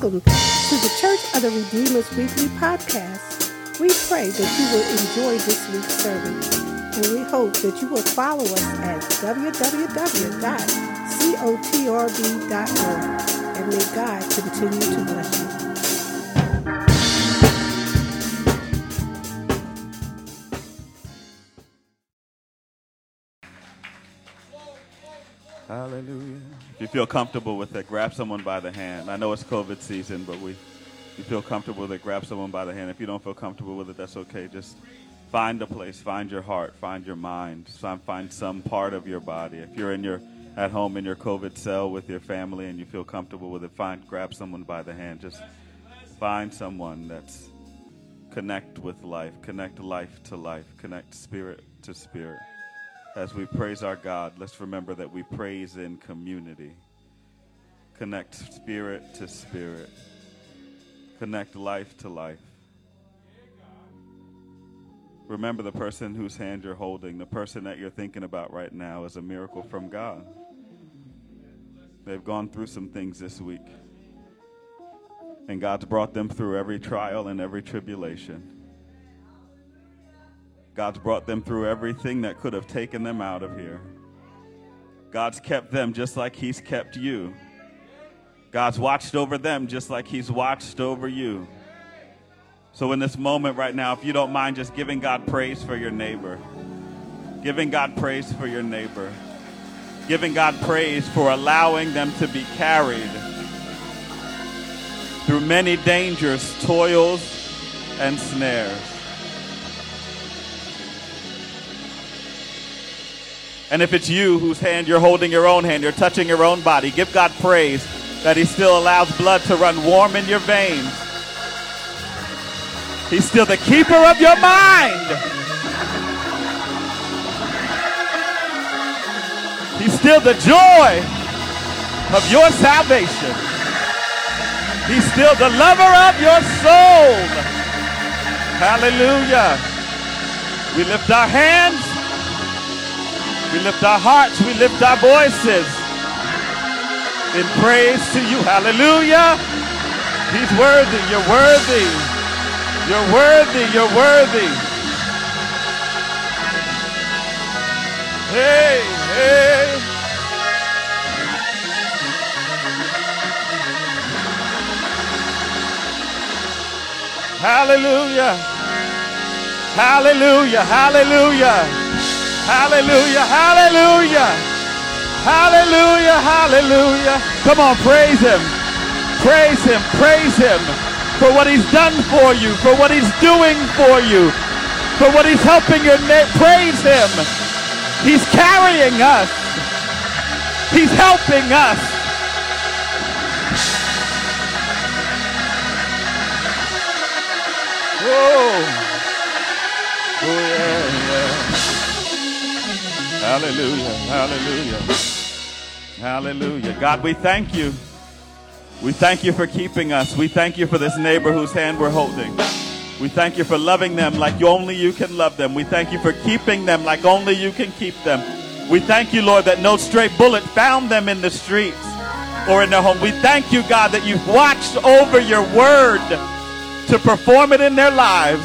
Welcome to the Church of the Redeemer's Weekly Podcast. We pray that you will enjoy this week's sermon, and we hope that you will follow us at www.cotrb.org. And may God continue to bless you. Hallelujah. If you feel comfortable with it, grab someone by the hand. I know it's COVID season, but we, you feel comfortable with it, grab someone by the hand. If you don't feel comfortable with it, that's okay. Just find a place, find your heart, find your mind, find some part of your body. If you're in your at home in your COVID cell with your family and you feel comfortable with it, find grab someone by the hand. Just find someone that's connect with life, connect life to life, connect spirit to spirit as we praise our God, let's remember that we praise in community. Connect spirit to spirit, connect life to life. Remember the person whose hand you're holding, the person that you're thinking about right now is a miracle from God. They've gone through some things this week, and God's brought them through every trial and every tribulation. God's brought them through everything that could have taken them out of here. God's kept them just like He's kept you. God's watched over them just like He's watched over you. So, in this moment right now, if you don't mind just giving God praise for your neighbor, giving God praise for your neighbor, giving God praise for allowing them to be carried through many dangers, toils, and snares. And if it's you whose hand you're holding your own hand, you're touching your own body, give God praise that He still allows blood to run warm in your veins. He's still the keeper of your mind. He's still the joy of your salvation. He's still the lover of your soul. Hallelujah. We lift our hands we lift our hearts, we lift our voices in praise to you. Hallelujah. He's worthy, you're worthy. You're worthy, you're worthy. Hey, hey. Hallelujah. Hallelujah. Hallelujah. Hallelujah, hallelujah, hallelujah, hallelujah. Come on, praise him, praise him, praise him for what he's done for you, for what he's doing for you, for what he's helping you. Praise him. He's carrying us. He's helping us. Whoa. Hallelujah. Hallelujah. Hallelujah. God, we thank you. We thank you for keeping us. We thank you for this neighbor whose hand we're holding. We thank you for loving them like only you can love them. We thank you for keeping them like only you can keep them. We thank you, Lord, that no stray bullet found them in the streets or in their home. We thank you, God, that you've watched over your word to perform it in their lives.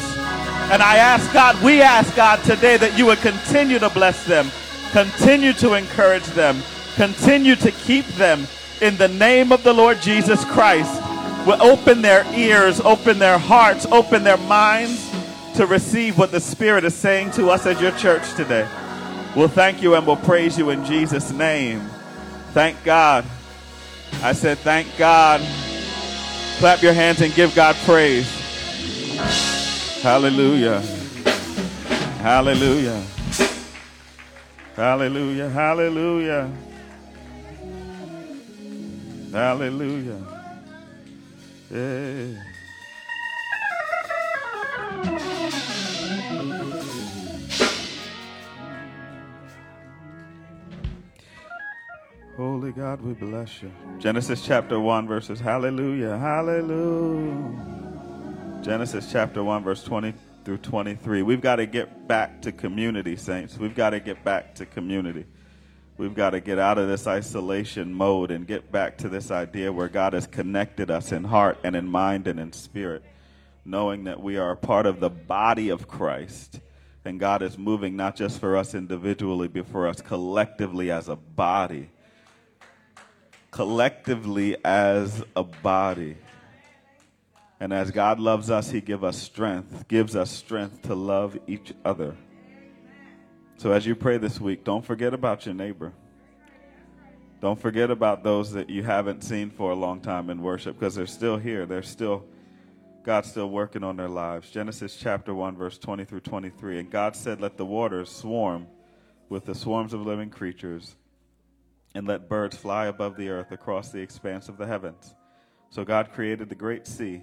And I ask God, we ask God today that you would continue to bless them Continue to encourage them. Continue to keep them in the name of the Lord Jesus Christ. Will open their ears, open their hearts, open their minds to receive what the Spirit is saying to us as your church today. We'll thank you and we'll praise you in Jesus' name. Thank God. I said, thank God. Clap your hands and give God praise. Hallelujah. Hallelujah. Hallelujah, hallelujah. Hallelujah. Yeah. Holy God, we bless you. Genesis chapter 1, verses hallelujah, hallelujah. Genesis chapter 1, verse 20 through 23. We've got to get back to community, saints. We've got to get back to community. We've got to get out of this isolation mode and get back to this idea where God has connected us in heart and in mind and in spirit, knowing that we are a part of the body of Christ. And God is moving not just for us individually, but for us collectively as a body. Collectively as a body. And as God loves us, He gives us strength, gives us strength to love each other. So as you pray this week, don't forget about your neighbor. Don't forget about those that you haven't seen for a long time in worship because they're still here. They're still, God's still working on their lives. Genesis chapter 1, verse 20 through 23. And God said, Let the waters swarm with the swarms of living creatures, and let birds fly above the earth across the expanse of the heavens. So God created the great sea,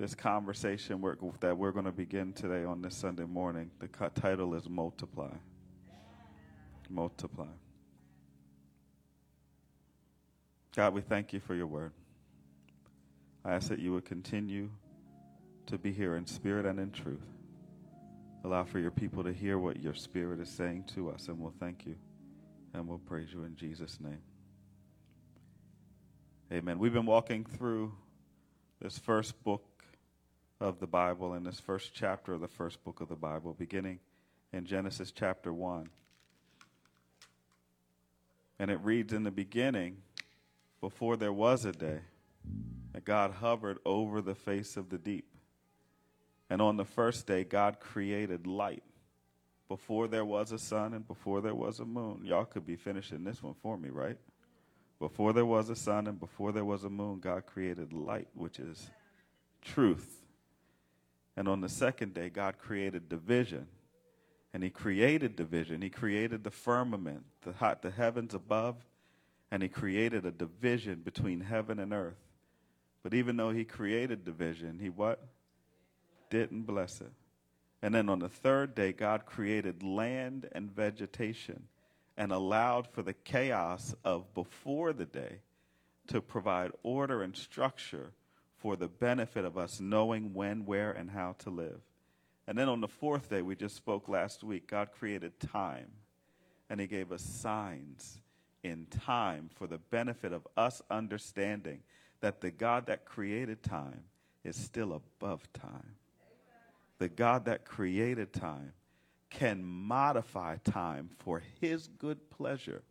this conversation we're, that we're going to begin today on this Sunday morning. The title is Multiply. Multiply. God, we thank you for your word. I ask that you would continue to be here in spirit and in truth. Allow for your people to hear what your spirit is saying to us, and we'll thank you and we'll praise you in Jesus' name. Amen. We've been walking through this first book of the Bible in this first chapter of the first book of the Bible, beginning in Genesis chapter 1. And it reads In the beginning, before there was a day, that God hovered over the face of the deep. And on the first day, God created light. Before there was a sun and before there was a moon. Y'all could be finishing this one for me, right? Before there was a sun and before there was a moon, God created light, which is truth. And on the second day, God created division. And He created division. He created the firmament, the, hot, the heavens above, and He created a division between heaven and earth. But even though He created division, He what? Didn't bless it. And then on the third day, God created land and vegetation and allowed for the chaos of before the day to provide order and structure for the benefit of us knowing when, where, and how to live. And then on the fourth day, we just spoke last week, God created time, and He gave us signs in time for the benefit of us understanding that the God that created time is still above time. The God that created time can modify time for His good pleasure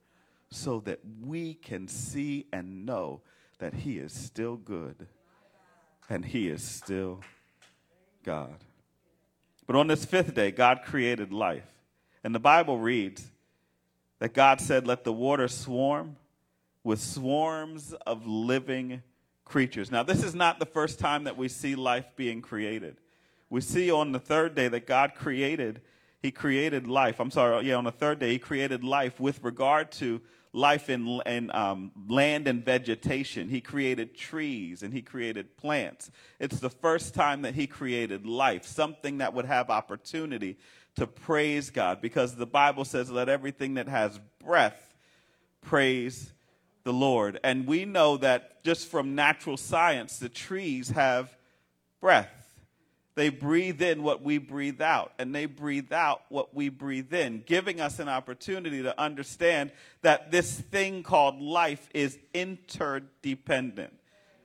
so that we can see and know that He is still good and he is still God. But on this fifth day, God created life. And the Bible reads that God said, Let the water swarm with swarms of living creatures. Now, this is not the first time that we see life being created. We see on the third day that God created, He created life. I'm sorry, yeah, on the third day, He created life with regard to life in, in um, land and vegetation. He created trees and he created plants. It's the first time that he created life, something that would have opportunity to praise God because the Bible says, let everything that has breath praise the Lord. And we know that just from natural science, the trees have breath. They breathe in what we breathe out, and they breathe out what we breathe in, giving us an opportunity to understand that this thing called life is interdependent.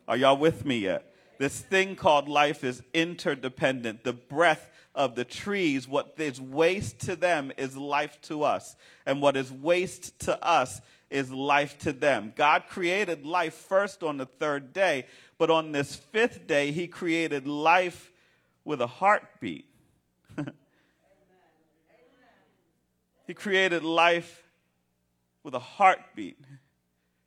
Are y'all with me yet? This thing called life is interdependent. The breath of the trees, what is waste to them is life to us. And what is waste to us is life to them. God created life first on the third day, but on this fifth day, He created life with a heartbeat. he created life with a heartbeat.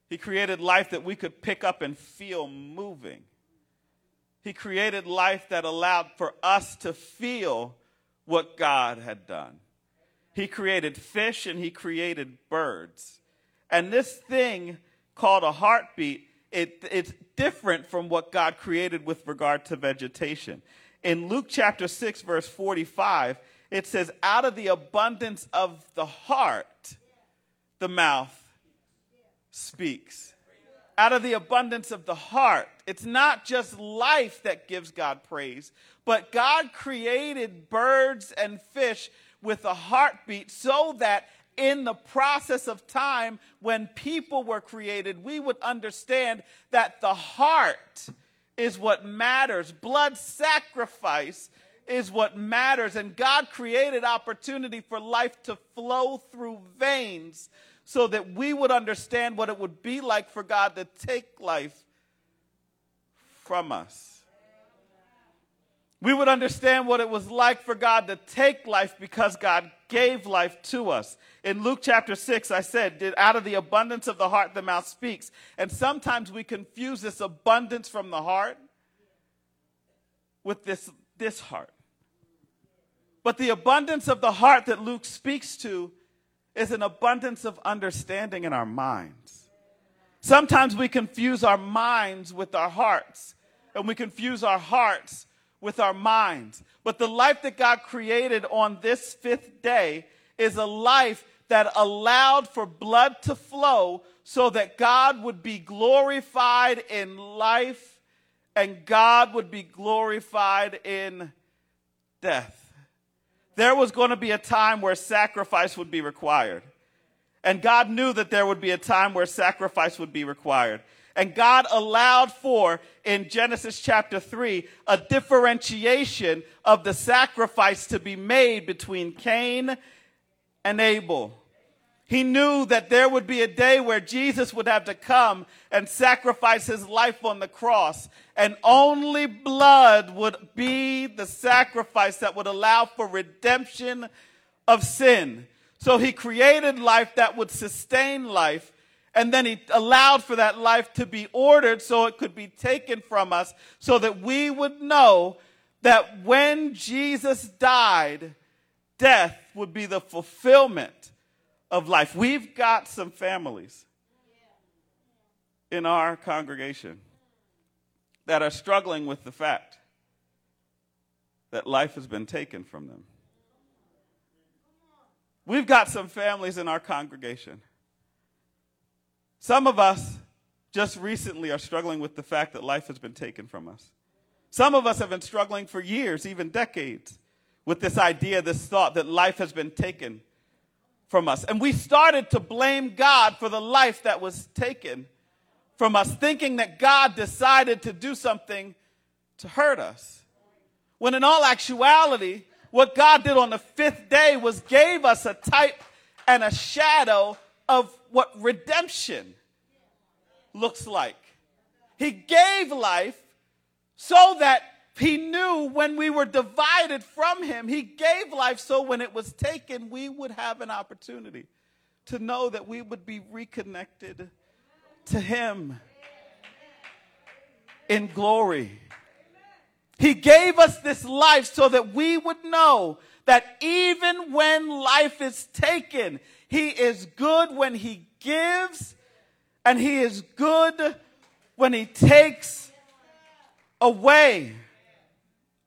He created life that we could pick up and feel moving. He created life that allowed for us to feel what God had done. He created fish and he created birds. And this thing called a heartbeat, it, it's different from what God created with regard to vegetation. In Luke chapter 6, verse 45, it says, Out of the abundance of the heart, the mouth speaks. Out of the abundance of the heart. It's not just life that gives God praise, but God created birds and fish with a heartbeat so that in the process of time, when people were created, we would understand that the heart is what matters. Blood sacrifice is what matters. And God created opportunity for life to flow through veins so that we would understand what it would be like for God to take life from us we would understand what it was like for God to take life because God gave life to us. In Luke chapter 6, I said, out of the abundance of the heart the mouth speaks. And sometimes we confuse this abundance from the heart with this, this heart. But the abundance of the heart that Luke speaks to is an abundance of understanding in our minds. Sometimes we confuse our minds with our hearts, and we confuse our hearts with our minds. But the life that God created on this fifth day is a life that allowed for blood to flow so that God would be glorified in life and God would be glorified in death. There was going to be a time where sacrifice would be required. And God knew that there would be a time where sacrifice would be required. And God allowed for, in Genesis chapter 3, a differentiation of the sacrifice to be made between Cain and Abel. He knew that there would be a day where Jesus would have to come and sacrifice his life on the cross, and only blood would be the sacrifice that would allow for redemption of sin. So he created life that would sustain life and then he allowed for that life to be ordered so it could be taken from us, so that we would know that when Jesus died, death would be the fulfillment of life. We've got some families in our congregation that are struggling with the fact that life has been taken from them. We've got some families in our congregation some of us just recently are struggling with the fact that life has been taken from us. Some of us have been struggling for years, even decades, with this idea, this thought that life has been taken from us. And we started to blame God for the life that was taken from us, thinking that God decided to do something to hurt us. When in all actuality, what God did on the fifth day was gave us a type and a shadow of what redemption looks like. He gave life so that he knew when we were divided from him, he gave life so when it was taken, we would have an opportunity to know that we would be reconnected to him in glory. He gave us this life so that we would know that even when life is taken, he is good when he gives, and he is good when he takes away.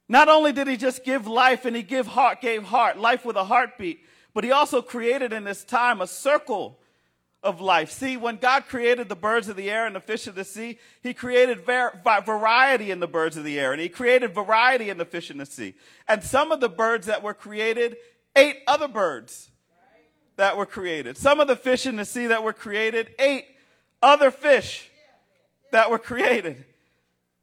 Not only did he just give life and he give heart, gave heart, life with a heartbeat, but he also created in this time a circle of life. See, when God created the birds of the air and the fish of the sea, he created var- variety in the birds of the air and he created variety in the fish in the sea. And some of the birds that were created ate other birds that were created. Some of the fish in the sea that were created ate other fish that were created.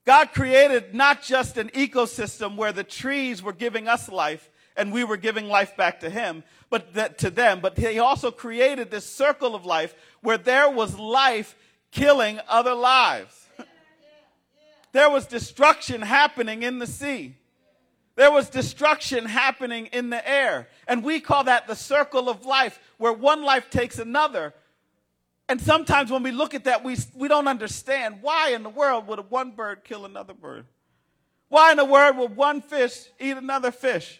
God created not just an ecosystem where the trees were giving us life and we were giving life back to him, but that to them, but he also created this circle of life where there was life killing other lives. there was destruction happening in the sea. There was destruction happening in the air. And we call that the circle of life, where one life takes another. And sometimes when we look at that, we, we don't understand why in the world would one bird kill another bird? Why in the world would one fish eat another fish?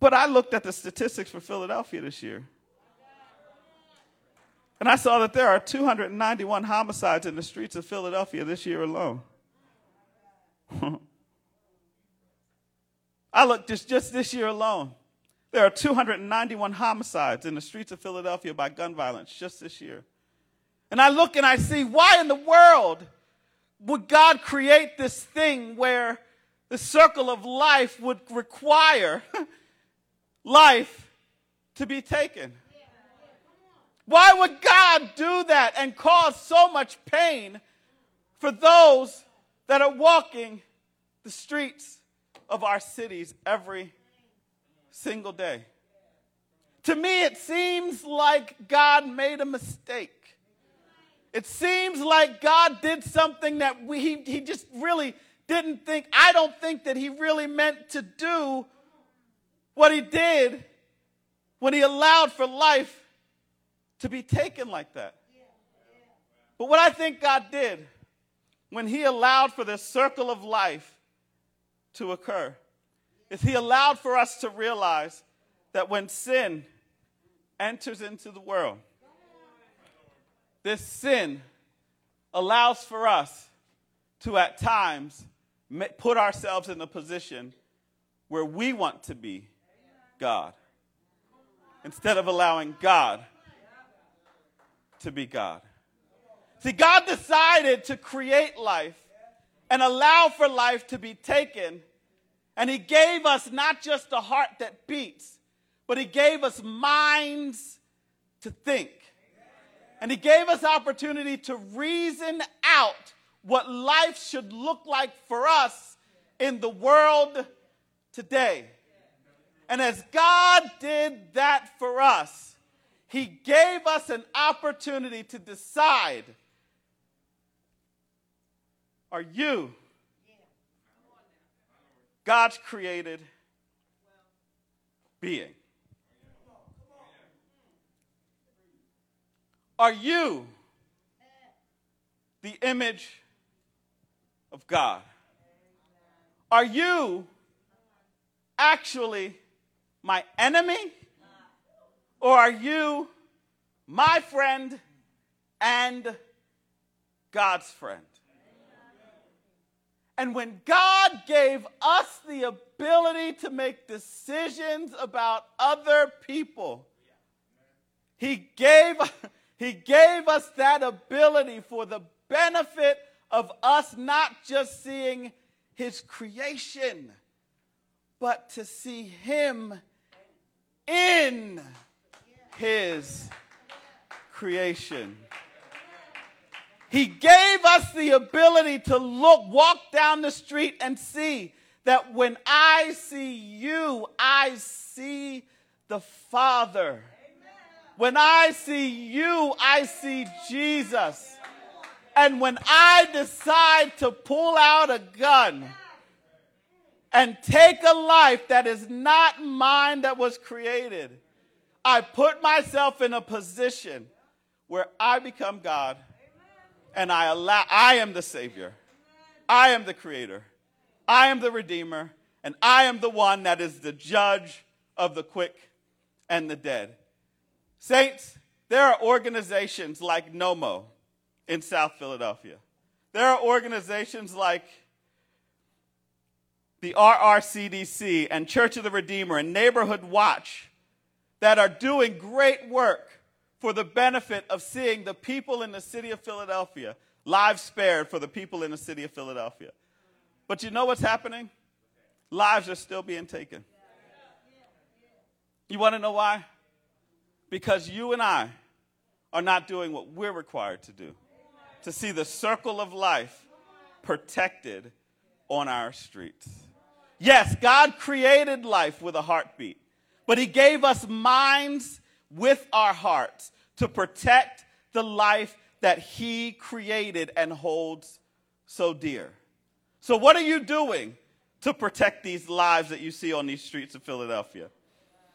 But I looked at the statistics for Philadelphia this year. And I saw that there are 291 homicides in the streets of Philadelphia this year alone. I looked just, just this year alone. There are 291 homicides in the streets of Philadelphia by gun violence just this year. And I look and I see why in the world would God create this thing where the circle of life would require life to be taken? Why would God do that and cause so much pain for those that are walking the streets of our cities every single day? To me, it seems like God made a mistake. It seems like God did something that we, he, he just really didn't think, I don't think that he really meant to do what he did when he allowed for life to be taken like that. But what I think God did when He allowed for this circle of life to occur is He allowed for us to realize that when sin enters into the world, this sin allows for us to at times put ourselves in a position where we want to be God instead of allowing God to be God. See, God decided to create life and allow for life to be taken. And He gave us not just a heart that beats, but He gave us minds to think. And He gave us opportunity to reason out what life should look like for us in the world today. And as God did that for us, he gave us an opportunity to decide are you God's created being? Are you the image of God? Are you actually my enemy? Or are you my friend and God's friend? And when God gave us the ability to make decisions about other people, He gave, he gave us that ability for the benefit of us not just seeing His creation, but to see Him in his creation. He gave us the ability to look, walk down the street and see that when I see you, I see the Father. When I see you, I see Jesus. And when I decide to pull out a gun and take a life that is not mine that was created, I put myself in a position where I become God and I allow I am the savior. I am the creator. I am the redeemer and I am the one that is the judge of the quick and the dead. Saints, there are organizations like NOMO in South Philadelphia. There are organizations like the RRCDC and Church of the Redeemer and Neighborhood Watch that are doing great work for the benefit of seeing the people in the city of Philadelphia, lives spared for the people in the city of Philadelphia. But you know what's happening? Lives are still being taken. You want to know why? Because you and I are not doing what we're required to do to see the circle of life protected on our streets. Yes, God created life with a heartbeat. But he gave us minds with our hearts to protect the life that he created and holds so dear. So, what are you doing to protect these lives that you see on these streets of Philadelphia?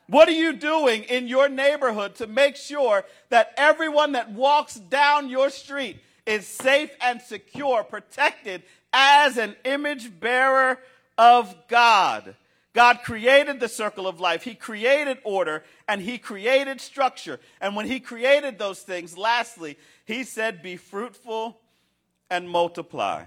What are you doing in your neighborhood to make sure that everyone that walks down your street is safe and secure, protected as an image bearer of God? God created the circle of life. He created order and he created structure. And when he created those things, lastly, he said, Be fruitful and multiply.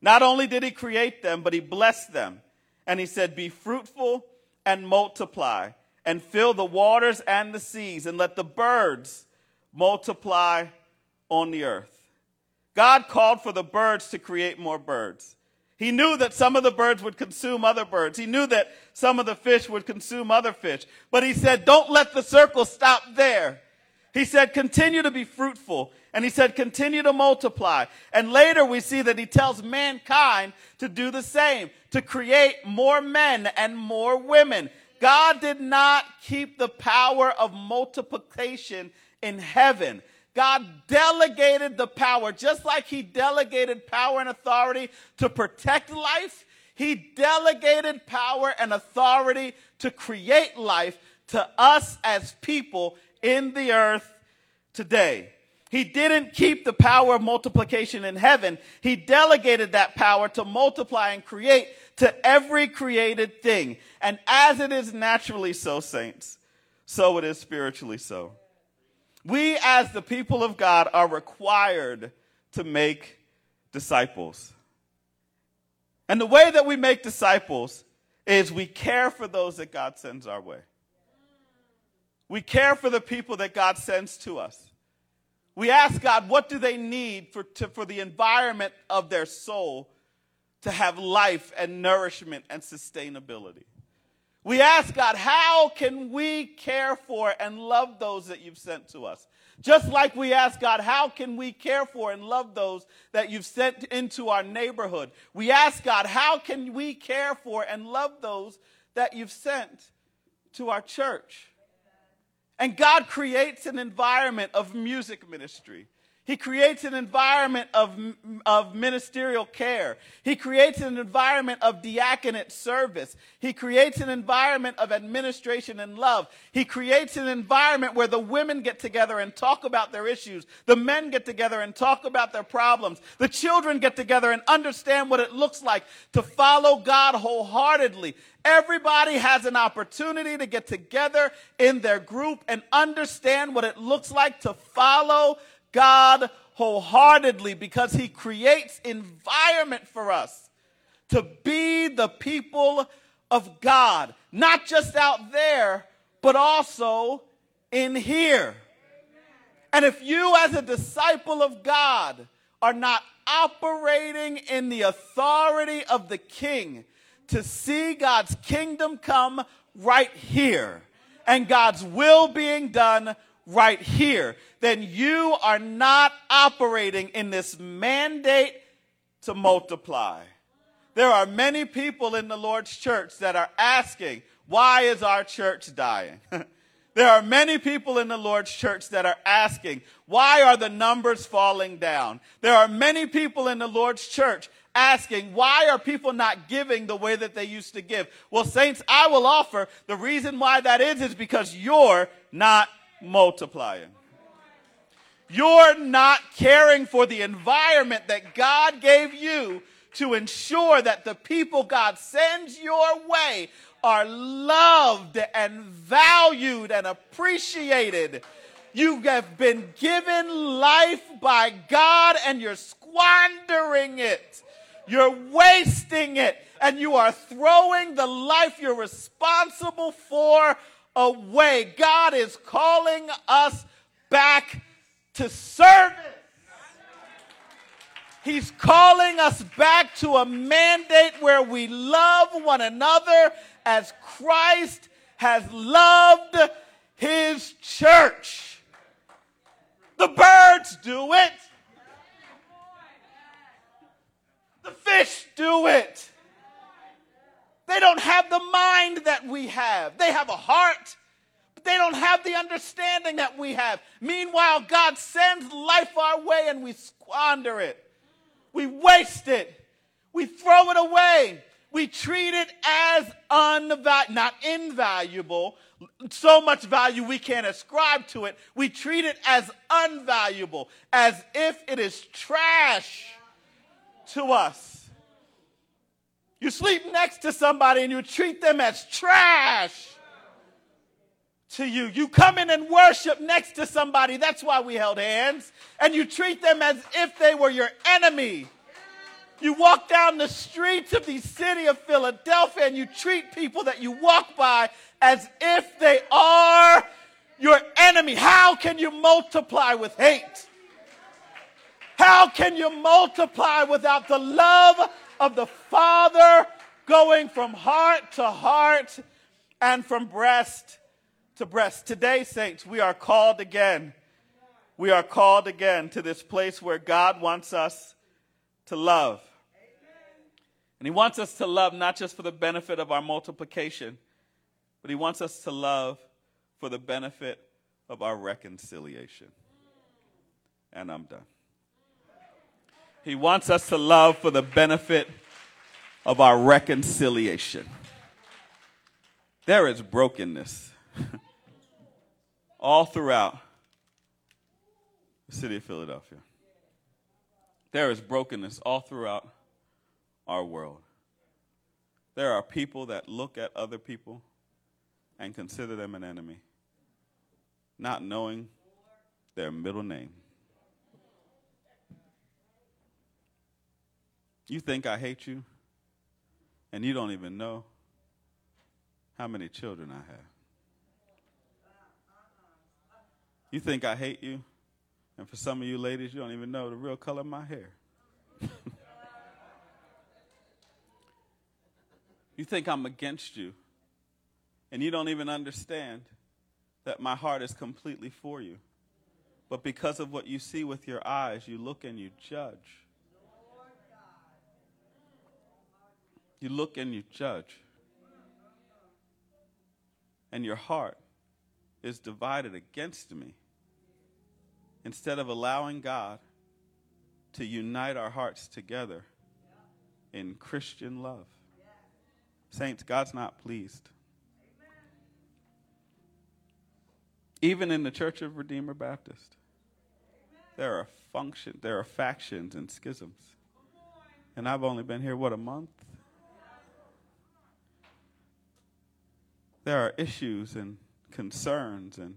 Not only did he create them, but he blessed them. And he said, Be fruitful and multiply, and fill the waters and the seas, and let the birds multiply on the earth. God called for the birds to create more birds. He knew that some of the birds would consume other birds. He knew that some of the fish would consume other fish. But he said, don't let the circle stop there. He said, continue to be fruitful. And he said, continue to multiply. And later we see that he tells mankind to do the same, to create more men and more women. God did not keep the power of multiplication in heaven. God delegated the power, just like He delegated power and authority to protect life, He delegated power and authority to create life to us as people in the earth today. He didn't keep the power of multiplication in heaven. He delegated that power to multiply and create to every created thing. And as it is naturally so, saints, so it is spiritually so. We, as the people of God, are required to make disciples. And the way that we make disciples is we care for those that God sends our way. We care for the people that God sends to us. We ask God, what do they need for, to, for the environment of their soul to have life and nourishment and sustainability? We ask God, how can we care for and love those that you've sent to us? Just like we ask God, how can we care for and love those that you've sent into our neighborhood? We ask God, how can we care for and love those that you've sent to our church? And God creates an environment of music ministry. He creates an environment of, of ministerial care. He creates an environment of diaconate service. He creates an environment of administration and love. He creates an environment where the women get together and talk about their issues. The men get together and talk about their problems. The children get together and understand what it looks like to follow God wholeheartedly. Everybody has an opportunity to get together in their group and understand what it looks like to follow God wholeheartedly because he creates environment for us to be the people of God, not just out there, but also in here. And if you, as a disciple of God, are not operating in the authority of the King to see God's kingdom come right here and God's will being done right here, then you are not operating in this mandate to multiply. There are many people in the Lord's church that are asking, why is our church dying? there are many people in the Lord's church that are asking, why are the numbers falling down? There are many people in the Lord's church asking, why are people not giving the way that they used to give? Well, saints, I will offer the reason why that is is because you're not multiplying. You're not caring for the environment that God gave you to ensure that the people God sends your way are loved and valued and appreciated. You have been given life by God and you're squandering it. You're wasting it and you are throwing the life you're responsible for away. God is calling us back to service. He's calling us back to a mandate where we love one another as Christ has loved his church. The birds do it. The fish do it. They don't have the mind that we have. They have a heart, but they don't have the understanding that we have. Meanwhile, God sends life our way and we squander it. We waste it. We throw it away. We treat it as unvaluable, not invaluable, so much value we can't ascribe to it. We treat it as unvaluable, as if it is trash to us. You sleep next to somebody and you treat them as trash to you. You come in and worship next to somebody. That's why we held hands. And you treat them as if they were your enemy. You walk down the streets of the city of Philadelphia and you treat people that you walk by as if they are your enemy. How can you multiply with hate? How can you multiply without the love of the Father going from heart to heart and from breast to breast? Today, saints, we are called again. We are called again to this place where God wants us to love. And He wants us to love not just for the benefit of our multiplication, but He wants us to love for the benefit of our reconciliation. And I'm done. He wants us to love for the benefit of our reconciliation. There is brokenness all throughout the city of Philadelphia. There is brokenness all throughout our world. There are people that look at other people and consider them an enemy, not knowing their middle name. You think I hate you, and you don't even know how many children I have. You think I hate you, and for some of you ladies, you don't even know the real color of my hair. you think I'm against you, and you don't even understand that my heart is completely for you. But because of what you see with your eyes, you look and you judge. You look and you judge. And your heart is divided against me. Instead of allowing God to unite our hearts together in Christian love. Saints, God's not pleased. Even in the Church of Redeemer Baptist, there are function, there are factions and schisms. And I've only been here, what, a month? There are issues and concerns, and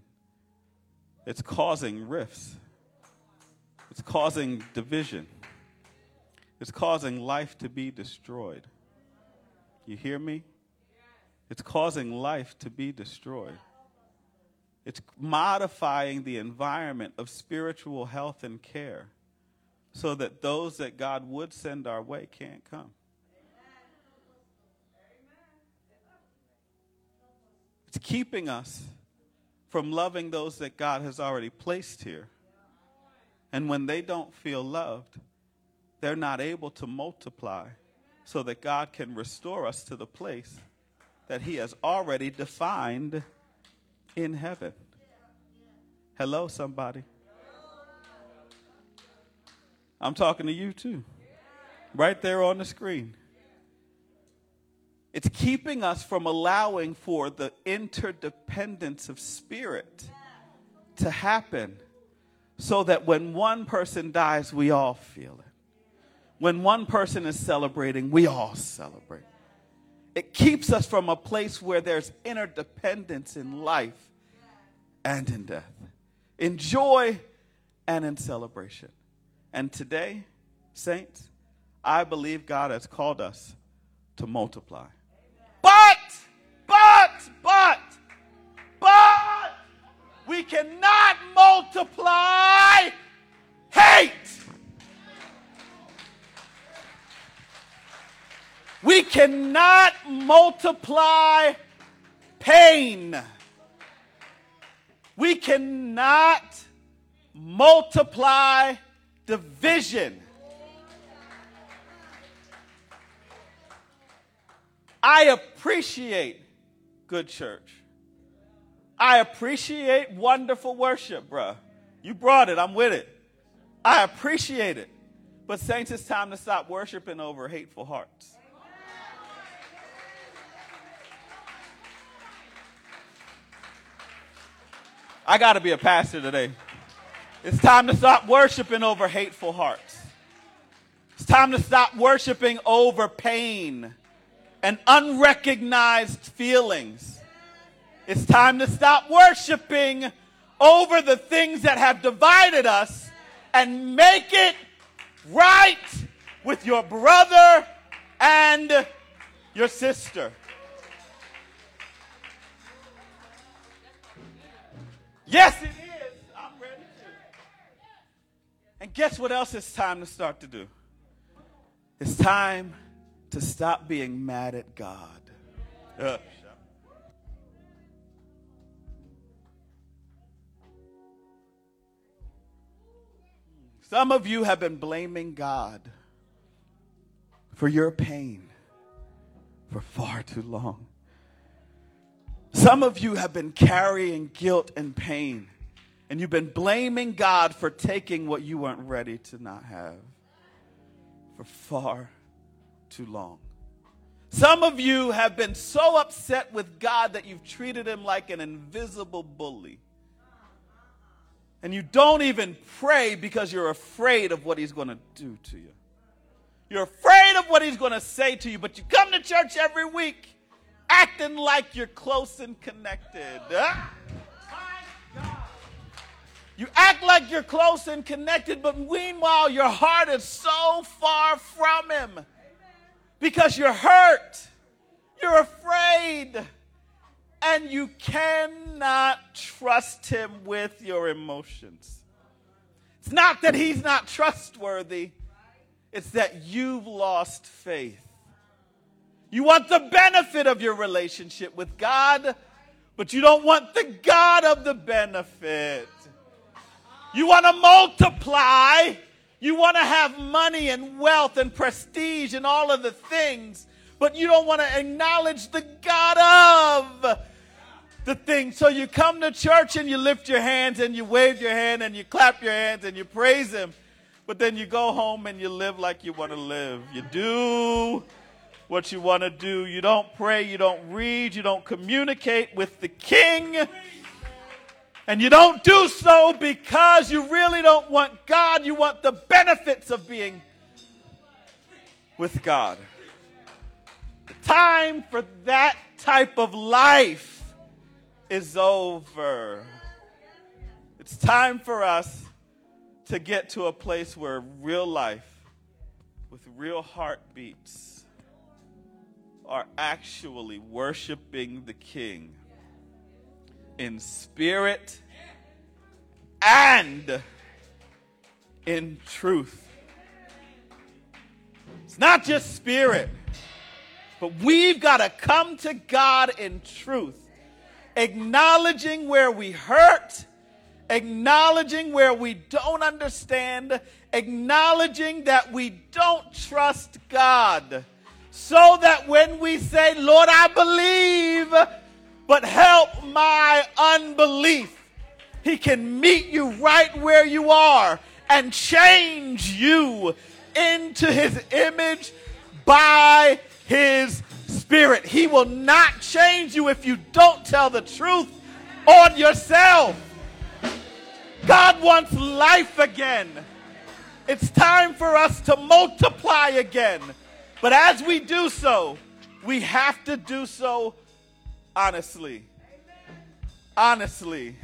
it's causing rifts. It's causing division. It's causing life to be destroyed. You hear me? It's causing life to be destroyed. It's modifying the environment of spiritual health and care so that those that God would send our way can't come. It's keeping us from loving those that God has already placed here. And when they don't feel loved, they're not able to multiply so that God can restore us to the place that He has already defined in heaven. Hello, somebody. I'm talking to you too. Right there on the screen. It's keeping us from allowing for the interdependence of spirit to happen so that when one person dies, we all feel it. When one person is celebrating, we all celebrate. It keeps us from a place where there's interdependence in life and in death, in joy and in celebration. And today, saints, I believe God has called us to multiply. But, but, but, but, we cannot multiply hate. We cannot multiply pain. We cannot multiply division. I appreciate good church. I appreciate wonderful worship, bruh. You brought it, I'm with it. I appreciate it. But, saints, it's time to stop worshiping over hateful hearts. I got to be a pastor today. It's time to stop worshiping over hateful hearts. It's time to stop worshiping over pain and unrecognized feelings. It's time to stop worshiping over the things that have divided us and make it right with your brother and your sister. Yes, it is. I'm ready to. And guess what else it's time to start to do? It's time to stop being mad at God. Uh, Some of you have been blaming God for your pain for far too long. Some of you have been carrying guilt and pain, and you've been blaming God for taking what you weren't ready to not have for far too long. Some of you have been so upset with God that you've treated him like an invisible bully. And you don't even pray because you're afraid of what he's going to do to you. You're afraid of what he's going to say to you, but you come to church every week acting like you're close and connected. Huh? You act like you're close and connected, but meanwhile, your heart is so far from him because you're hurt, you're afraid, and you cannot trust him with your emotions. It's not that he's not trustworthy, it's that you've lost faith. You want the benefit of your relationship with God, but you don't want the God of the benefit. You want to multiply. You want to have money and wealth and prestige and all of the things, but you don't want to acknowledge the God of the thing. So you come to church and you lift your hands and you wave your hand and you clap your hands and you praise Him. But then you go home and you live like you want to live. You do what you want to do. You don't pray, you don't read, you don't communicate with the King. And you don't do so because you really don't want God. You want the benefits of being with God. The time for that type of life is over. It's time for us to get to a place where real life with real heartbeats are actually worshiping the King in spirit and in truth. It's not just spirit, but we've got to come to God in truth, acknowledging where we hurt acknowledging where we don't understand, acknowledging that we don't trust God, so that when we say, Lord, I believe, but help my unbelief, He can meet you right where you are and change you into His image by His Spirit. He will not change you if you don't tell the truth on yourself. God wants life again. It's time for us to multiply again. But as we do so, we have to do so honestly. Honestly.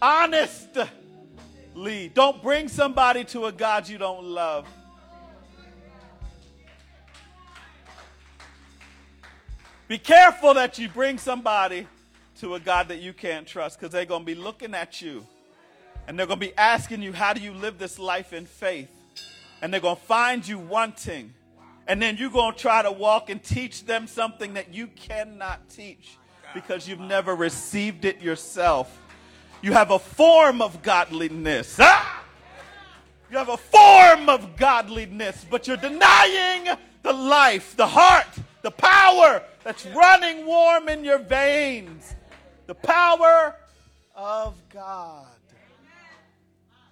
Honestly. Don't bring somebody to a God you don't love. Be careful that you bring somebody to a God that you can't trust because they're going to be looking at you and they're going to be asking you, How do you live this life in faith? And they're going to find you wanting. And then you're going to try to walk and teach them something that you cannot teach because you've never received it yourself. You have a form of godliness. Ah! You have a form of godliness, but you're denying the life, the heart, the power that's running warm in your veins. The power of God.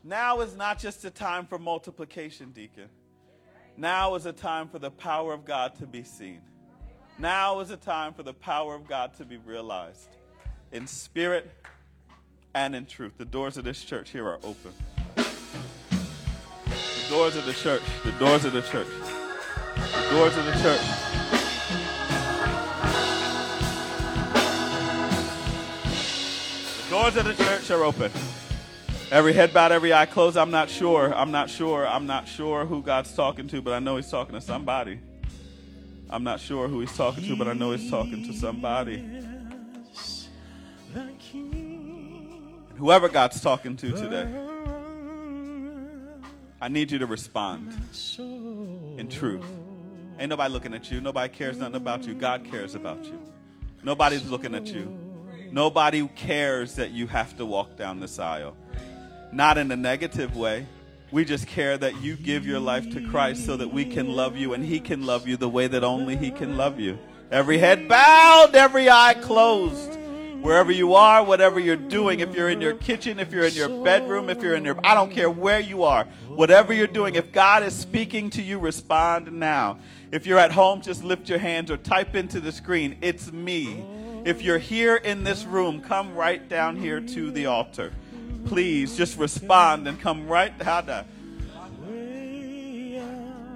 Now is not just a time for multiplication, deacon. Now is a time for the power of God to be seen. Now is the time for the power of God to be realized in spirit and in truth. The doors of this church here are open. The doors of the church, the doors of the church, the doors of the church. The doors of the church are open. Every head bowed, every eye closed. I'm not sure. I'm not sure. I'm not sure who God's talking to, but I know He's talking to somebody. I'm not sure who He's talking to, but I know He's talking to somebody. Whoever God's talking to today, I need you to respond in truth. Ain't nobody looking at you. Nobody cares nothing about you. God cares about you. Nobody's looking at you. Nobody cares that you have to walk down this aisle. Not in a negative way. We just care that you give your life to Christ so that we can love you and He can love you the way that only He can love you. Every head bowed, every eye closed. Wherever you are, whatever you're doing, if you're in your kitchen, if you're in your bedroom, if you're in your, I don't care where you are, whatever you're doing, if God is speaking to you, respond now. If you're at home, just lift your hands or type into the screen, it's me. If you're here in this room, come right down here to the altar. Please just respond and come right down.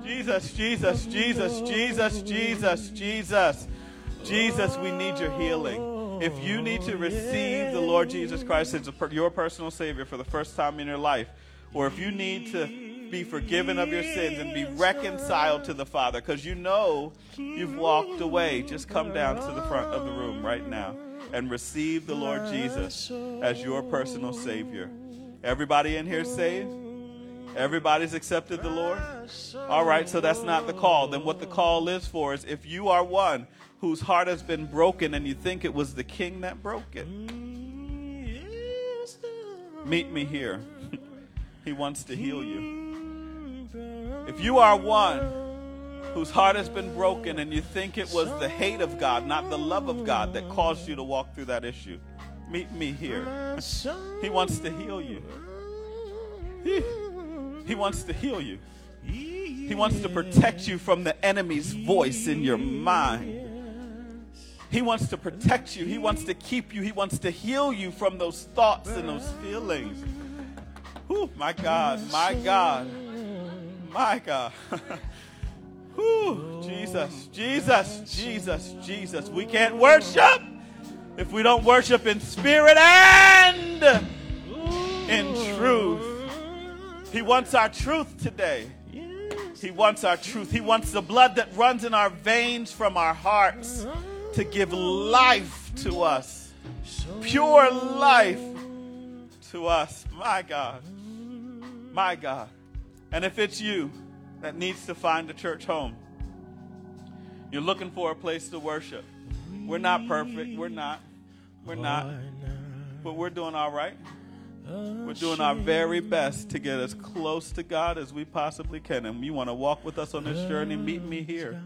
Jesus, Jesus, Jesus, Jesus, Jesus, Jesus, Jesus, we need your healing. If you need to receive the Lord Jesus Christ as your personal Savior for the first time in your life, or if you need to be forgiven of your sins and be reconciled to the Father, because you know you've walked away, just come down to the front of the room right now and receive the Lord Jesus as your personal Savior. Everybody in here saved? Everybody's accepted the Lord? All right, so that's not the call. Then what the call is for is if you are one whose heart has been broken and you think it was the king that broke it. Meet me here. he wants to heal you. If you are one whose heart has been broken and you think it was the hate of God, not the love of God, that caused you to walk through that issue, meet me here. he wants to heal you. He, he wants to heal you. He wants to protect you from the enemy's voice in your mind. He wants to protect you. He wants to keep you. He wants to heal you from those thoughts and those feelings. Whew, my God, my God, my God. Whew, Jesus, Jesus, Jesus, Jesus. We can't worship if we don't worship in spirit and in truth. He wants our truth today. He wants our truth. He wants the blood that runs in our veins from our hearts to give life to us, pure life to us. My God. My God. And if it's you that needs to find a church home, you're looking for a place to worship. We're not perfect. We're not. We're not. But we're doing all right. We're doing our very best to get as close to God as we possibly can. And you want to walk with us on this journey, meet me here,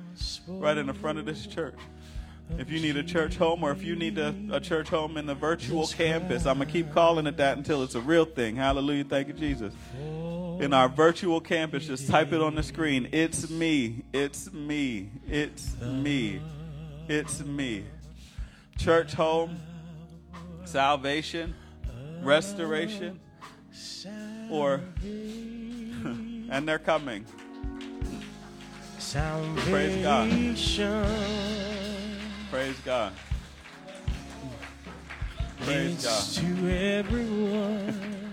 right in the front of this church. If you need a church home or if you need a, a church home in the virtual campus, I'm going to keep calling it that until it's a real thing. Hallelujah. Thank you, Jesus. In our virtual campus, just type it on the screen. It's me. It's me. It's me. It's me. Church home, salvation, restoration, or, and they're coming. Praise God. Praise God. Praise God. To everyone,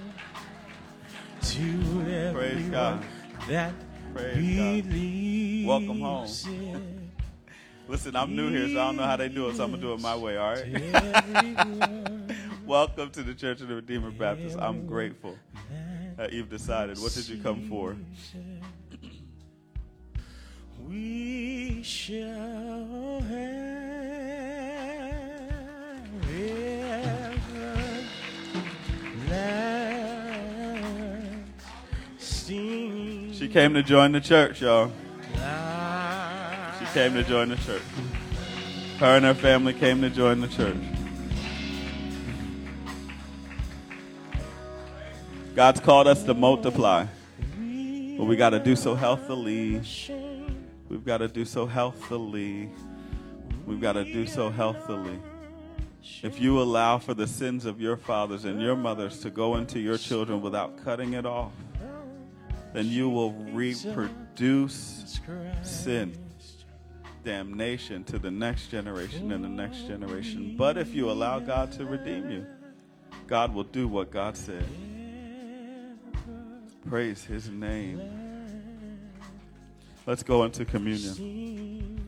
to Praise God. that Praise God. Welcome home. Listen, I'm new here, so I don't know how they do it, so I'm going to do it my way, all right? Welcome to the Church of the Redeemer Baptist. I'm grateful that you've decided. What did you come for? we shall have came to join the church, y'all. She ah. came to join the church. Her and her family came to join the church. God's called us to multiply, but we got to do so healthily. We've got to do so healthily. We've got to do so healthily. If you allow for the sins of your fathers and your mothers to go into your children without cutting it off, then you will reproduce sin, damnation to the next generation and the next generation. But if you allow God to redeem you, God will do what God said. Praise his name. Let's go into communion.